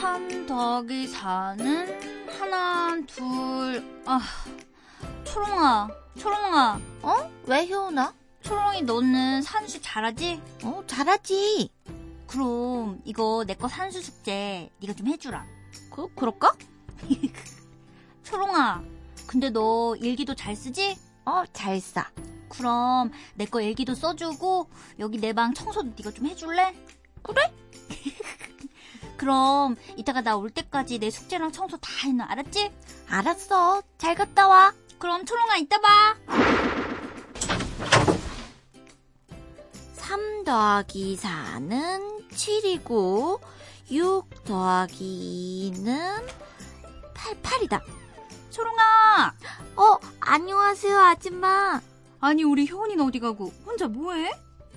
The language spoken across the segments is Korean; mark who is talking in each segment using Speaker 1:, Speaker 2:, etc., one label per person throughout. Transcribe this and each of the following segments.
Speaker 1: 3 더하기 4는 하나, 둘, 아. 초롱아, 초롱아.
Speaker 2: 어? 왜 효은아?
Speaker 1: 초롱이 너는 산수 잘하지?
Speaker 2: 어, 잘하지.
Speaker 1: 그럼 이거 내 거 산수 숙제 네가 좀 해주라.
Speaker 2: 그, 그럴까?
Speaker 1: 초롱아, 근데 너 일기도 잘 쓰지?
Speaker 2: 어, 잘 써.
Speaker 1: 그럼 내 거 일기도 써주고 여기 내 방 청소도 네가 좀 해줄래?
Speaker 2: 그래?
Speaker 1: 그럼 이따가 나 올 때까지 내 숙제랑 청소 다 해놔 알았지?
Speaker 2: 알았어. 잘 갔다 와.
Speaker 1: 그럼 초롱아 이따 봐.
Speaker 2: 3 더하기 4는 7이고 6 더하기 2는 8, 8이다.
Speaker 1: 초롱아.
Speaker 2: 어, 안녕하세요, 아줌마.
Speaker 1: 아니 우리 효은이는 어디 가고 혼자 뭐해?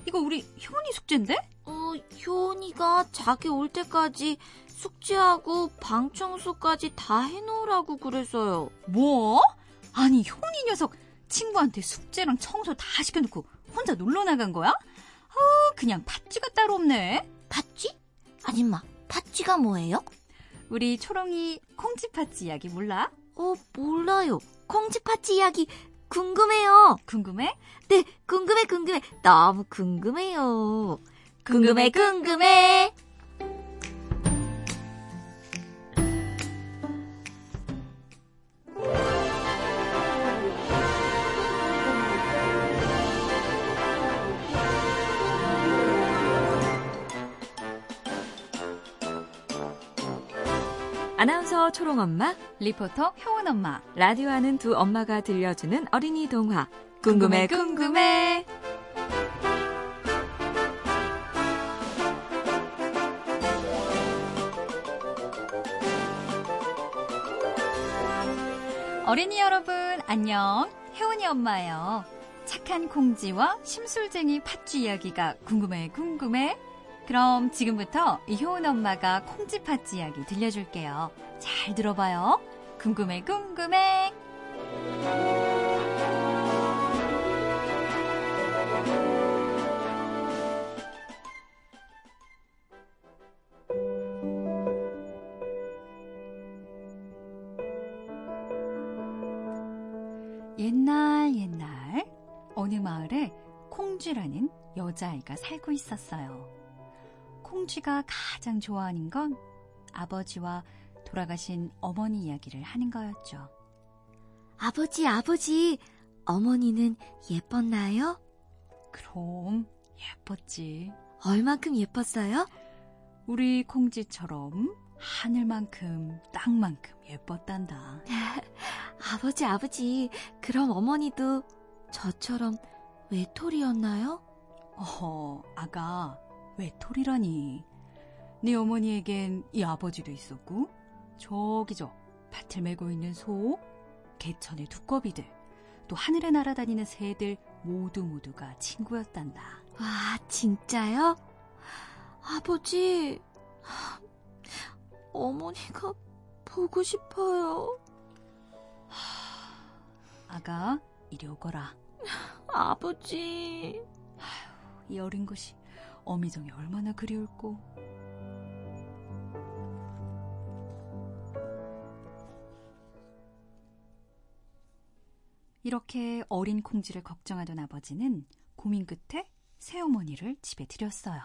Speaker 1: 이거 우리 효은이 숙제인데?
Speaker 2: 어, 효은이가 자기 올 때까지 숙제하고 방 청소까지 다 해놓으라고 그래서요.
Speaker 1: 뭐? 아니 효은이 녀석 친구한테 숙제랑 청소 다 시켜놓고 혼자 놀러 나간 거야? 아 그냥 팥쥐가 따로 없네.
Speaker 2: 팥쥐? 아줌마, 팥쥐가 뭐예요?
Speaker 1: 우리 초롱이 콩쥐 팥쥐 이야기 몰라?
Speaker 2: 어, 몰라요. 콩쥐 팥쥐 이야기 궁금해요.
Speaker 1: 궁금해?
Speaker 2: 네, 궁금해, 궁금해. 너무 궁금해요. 궁금해, 궁금해.
Speaker 3: 아나운서 초롱엄마,
Speaker 1: 리포터 효은 엄마.
Speaker 3: 라디오 하는 두 엄마가 들려주는 어린이 동화. 궁금해, 궁금해.
Speaker 1: 어린이 여러분 안녕. 혜원이 엄마예요. 착한 콩쥐와 심술쟁이 팥쥐 이야기가 궁금해 궁금해. 그럼 지금부터 이 효은 엄마가 콩쥐 팥쥐 이야기 들려줄게요. 잘 들어봐요. 궁금해 궁금해. 콩쥐라는 여자아이가 살고 있었어요. 콩쥐가 가장 좋아하는 건 아버지와 돌아가신 어머니 이야기를 하는 거였죠.
Speaker 2: 아버지, 아버지, 어머니는 예뻤나요?
Speaker 1: 그럼 예뻤지.
Speaker 2: 얼만큼 예뻤어요?
Speaker 1: 우리 콩쥐처럼 하늘만큼 땅만큼 예뻤단다.
Speaker 2: 아버지, 아버지, 그럼 어머니도 저처럼 외톨이였나요?
Speaker 1: 어허, 아가, 외톨이라니. 네 어머니에겐 이 아버지도 있었고, 저기 저 밭을 메고 있는 소, 개천의 두꺼비들, 또 하늘에 날아다니는 새들 모두 모두가 친구였단다.
Speaker 2: 와, 진짜요? 아버지, 어머니가 보고 싶어요.
Speaker 1: 아가, 이리 오거라.
Speaker 2: 아버지.
Speaker 1: 이 어린 것이 어미정이 얼마나 그리울꼬. 이렇게 어린 콩쥐를 걱정하던 아버지는 고민 끝에 새어머니를 집에 들였어요.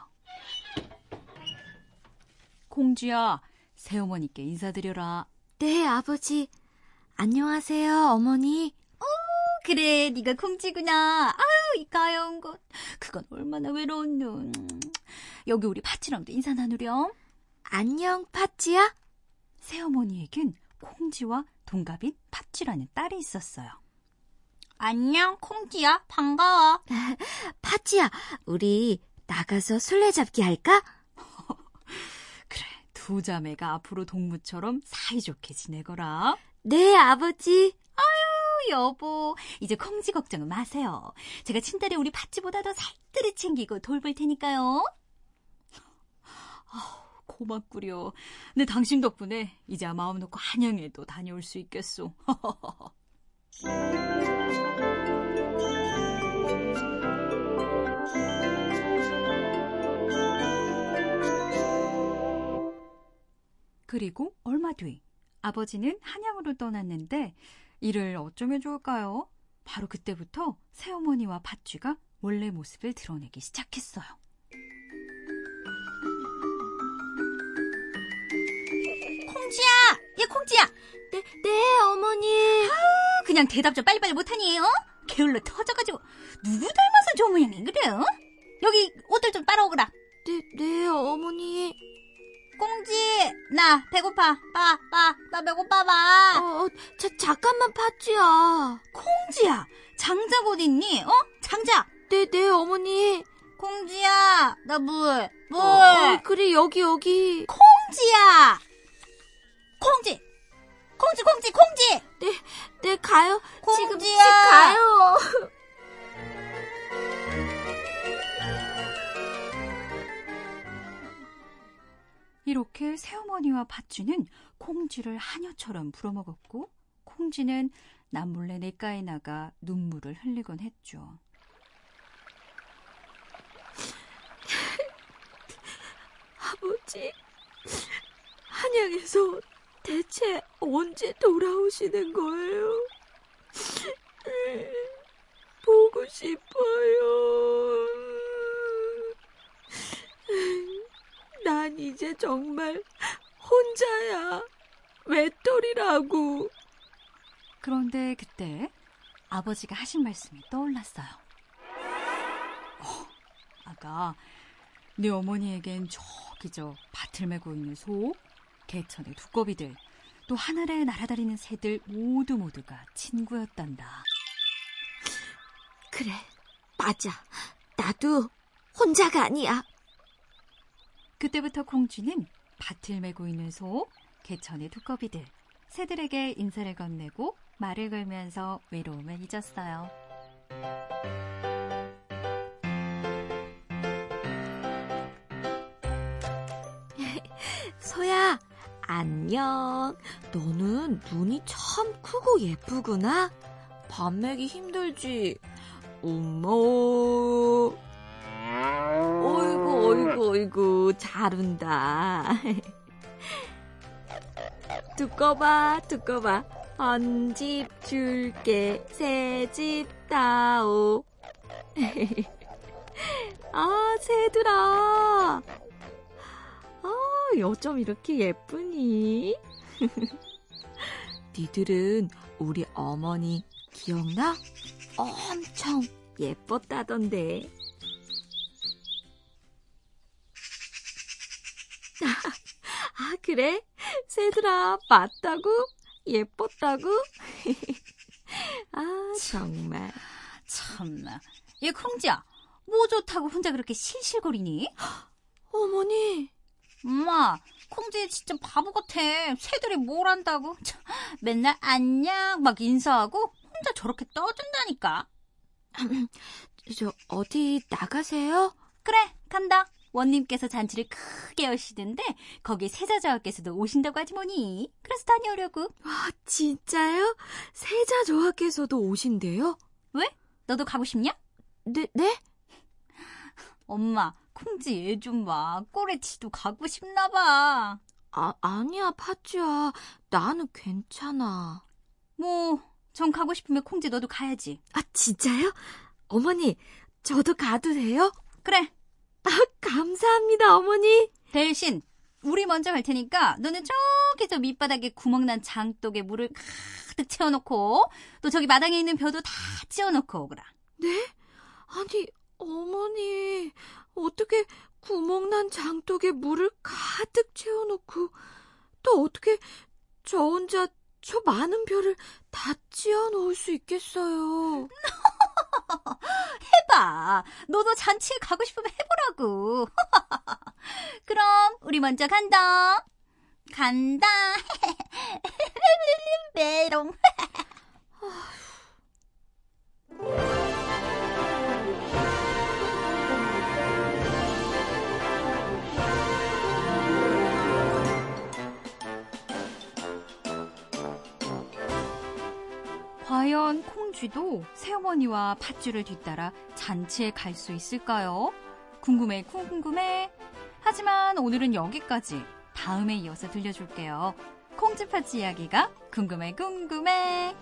Speaker 1: 콩쥐야, 새어머니께 인사드려라.
Speaker 2: 네, 아버지. 안녕하세요, 어머니.
Speaker 1: 그래, 네가 콩쥐구나. 아유, 이 가여운 것. 그건 얼마나 외로운 눈. 여기 우리 파치랑도 인사 나누렴.
Speaker 2: 안녕, 파찌야?
Speaker 1: 새어머니에겐 콩쥐와 동갑인 파치라는 딸이 있었어요. 안녕, 콩쥐야. 반가워.
Speaker 2: 파찌야, 우리 나가서 술래잡기 할까?
Speaker 1: 그래, 두 자매가 앞으로 동무처럼 사이좋게 지내거라.
Speaker 2: 네, 아버지.
Speaker 1: 여보, 이제 콩쥐 걱정은 마세요. 제가 친딸이 우리 파치보다 더 살뜰히 챙기고 돌볼 테니까요. 아, 고맙구려. 내 당신 덕분에 이제 마음 놓고 한양에도 다녀올 수 있겠소. 그리고 얼마 뒤 아버지는 한양으로 떠났는데 이를 어쩌면 좋을까요? 바로 그때부터 새어머니와 팥쥐가 원래 모습을 드러내기 시작했어요.
Speaker 2: 콩지야! 얘 콩지야! 네, 네, 어머니.
Speaker 1: 그냥 대답 좀 빨리빨리 못하니, 어? 게을러 터져가지고 누구 닮아서 저 모양이 그래, 어? 여기 옷들 좀 빨아오거라.
Speaker 2: 네, 네, 어머니.
Speaker 1: 꽁지, 나 배고파. 빠, 빠, 나 배고파 봐.
Speaker 2: 어, 어, 자, 잠깐만, 팥쥐야.
Speaker 1: 꽁지야, 장작 어딨니? 어? 장작.
Speaker 2: 네, 네, 어머니.
Speaker 1: 꽁지야, 나 물, 물.
Speaker 2: 어, 어, 그래, 여기, 여기.
Speaker 1: 꽁지야. 꽁지, 꽁지, 꽁지, 꽁지.
Speaker 2: 네, 네, 가요. 지금,
Speaker 1: 꽁지야.
Speaker 2: 집 가요.
Speaker 1: 이렇게 새어머니와 팥쥐는 콩쥐를 하녀처럼 불어먹었고 콩쥐는 남몰래 냇가에 나가 눈물을 흘리곤 했죠.
Speaker 3: 아버지, 한양에서 대체 언제 돌아오시는 거예요? 보고 싶어요. 난 이제 정말 혼자야. 외톨이라고.
Speaker 1: 그런데 그때 아버지가 하신 말씀이 떠올랐어요. 어, 아가, 네 어머니에겐 저기 저 밭을 메고 있는 소, 개천의 두꺼비들, 또 하늘에 날아다니는 새들 모두 모두가 친구였단다.
Speaker 2: 그래, 맞아. 나도 혼자가 아니야.
Speaker 1: 그때부터 콩쥐는 밭을 메고 있는 소, 개천의 두꺼비들, 새들에게 인사를 건네고 말을 걸면서 외로움을 잊었어요.
Speaker 2: 소야, 안녕. 너는 눈이 참 크고 예쁘구나. 밥 먹기 힘들지? 엄마. 어이구, 잘 운다. 두꺼봐, 두꺼봐. 헌집 줄게, 새집 다오. 아, 새들아. 아, 어쩜 이렇게 예쁘니? 니들은 우리 어머니 기억나? 엄청 예뻤다던데. 그래? 새들아, 맞다고? 예뻤다고? 아, 정말.
Speaker 1: 참나. 얘 콩쥐야, 뭐 좋다고 혼자 그렇게 실실거리니?
Speaker 2: 어머니,
Speaker 1: 엄마, 콩쥐 진짜 바보 같아. 새들이 뭘 안다고? 참, 맨날 안녕 막 인사하고 혼자 저렇게 떠든다니까.
Speaker 2: 저, 어디 나가세요?
Speaker 1: 그래, 간다. 원님께서 잔치를 크게 여시는데 거기 세자저하께서도 오신다고 하지 뭐니. 그래서 다녀오려고.
Speaker 2: 아, 진짜요? 세자 저하께서도 오신대요?
Speaker 1: 왜? 너도 가고 싶냐?
Speaker 2: 네, 네?
Speaker 1: 엄마, 콩쥐 얘좀 봐. 꼬레치도 가고 싶나 봐.
Speaker 2: 아, 아니야, 파쥐야. 나는 괜찮아.
Speaker 1: 뭐, 전 가고 싶으면 콩쥐 너도 가야지.
Speaker 2: 아, 진짜요? 어머니, 저도 가도 돼요?
Speaker 1: 그래,
Speaker 2: 아, 감사합니다, 어머니.
Speaker 1: 대신 우리 먼저 갈 테니까 너는 저기 저 밑바닥에 구멍난 장독에 물을 가득 채워놓고 또 저기 마당에 있는 벼도 다 찧어놓고 오거라.
Speaker 2: 네? 아니, 어머니, 어떻게 구멍난 장독에 물을 가득 채워놓고, 또 어떻게 저 혼자 저 많은 벼를 다 찧어 놓을 수 있겠어요?
Speaker 1: 해봐. 너도 잔치에 가고 싶으면 해보라고. 그럼 우리 먼저 간다. 간다. 메롱. 과연 콩쥐도 새어머니와 팥쥐를 뒤따라 잔치에 갈 수 있을까요? 궁금해, 궁금해. 하지만 오늘은 여기까지. 다음에 이어서 들려줄게요. 콩쥐팥쥐 이야기가 궁금해 궁금해.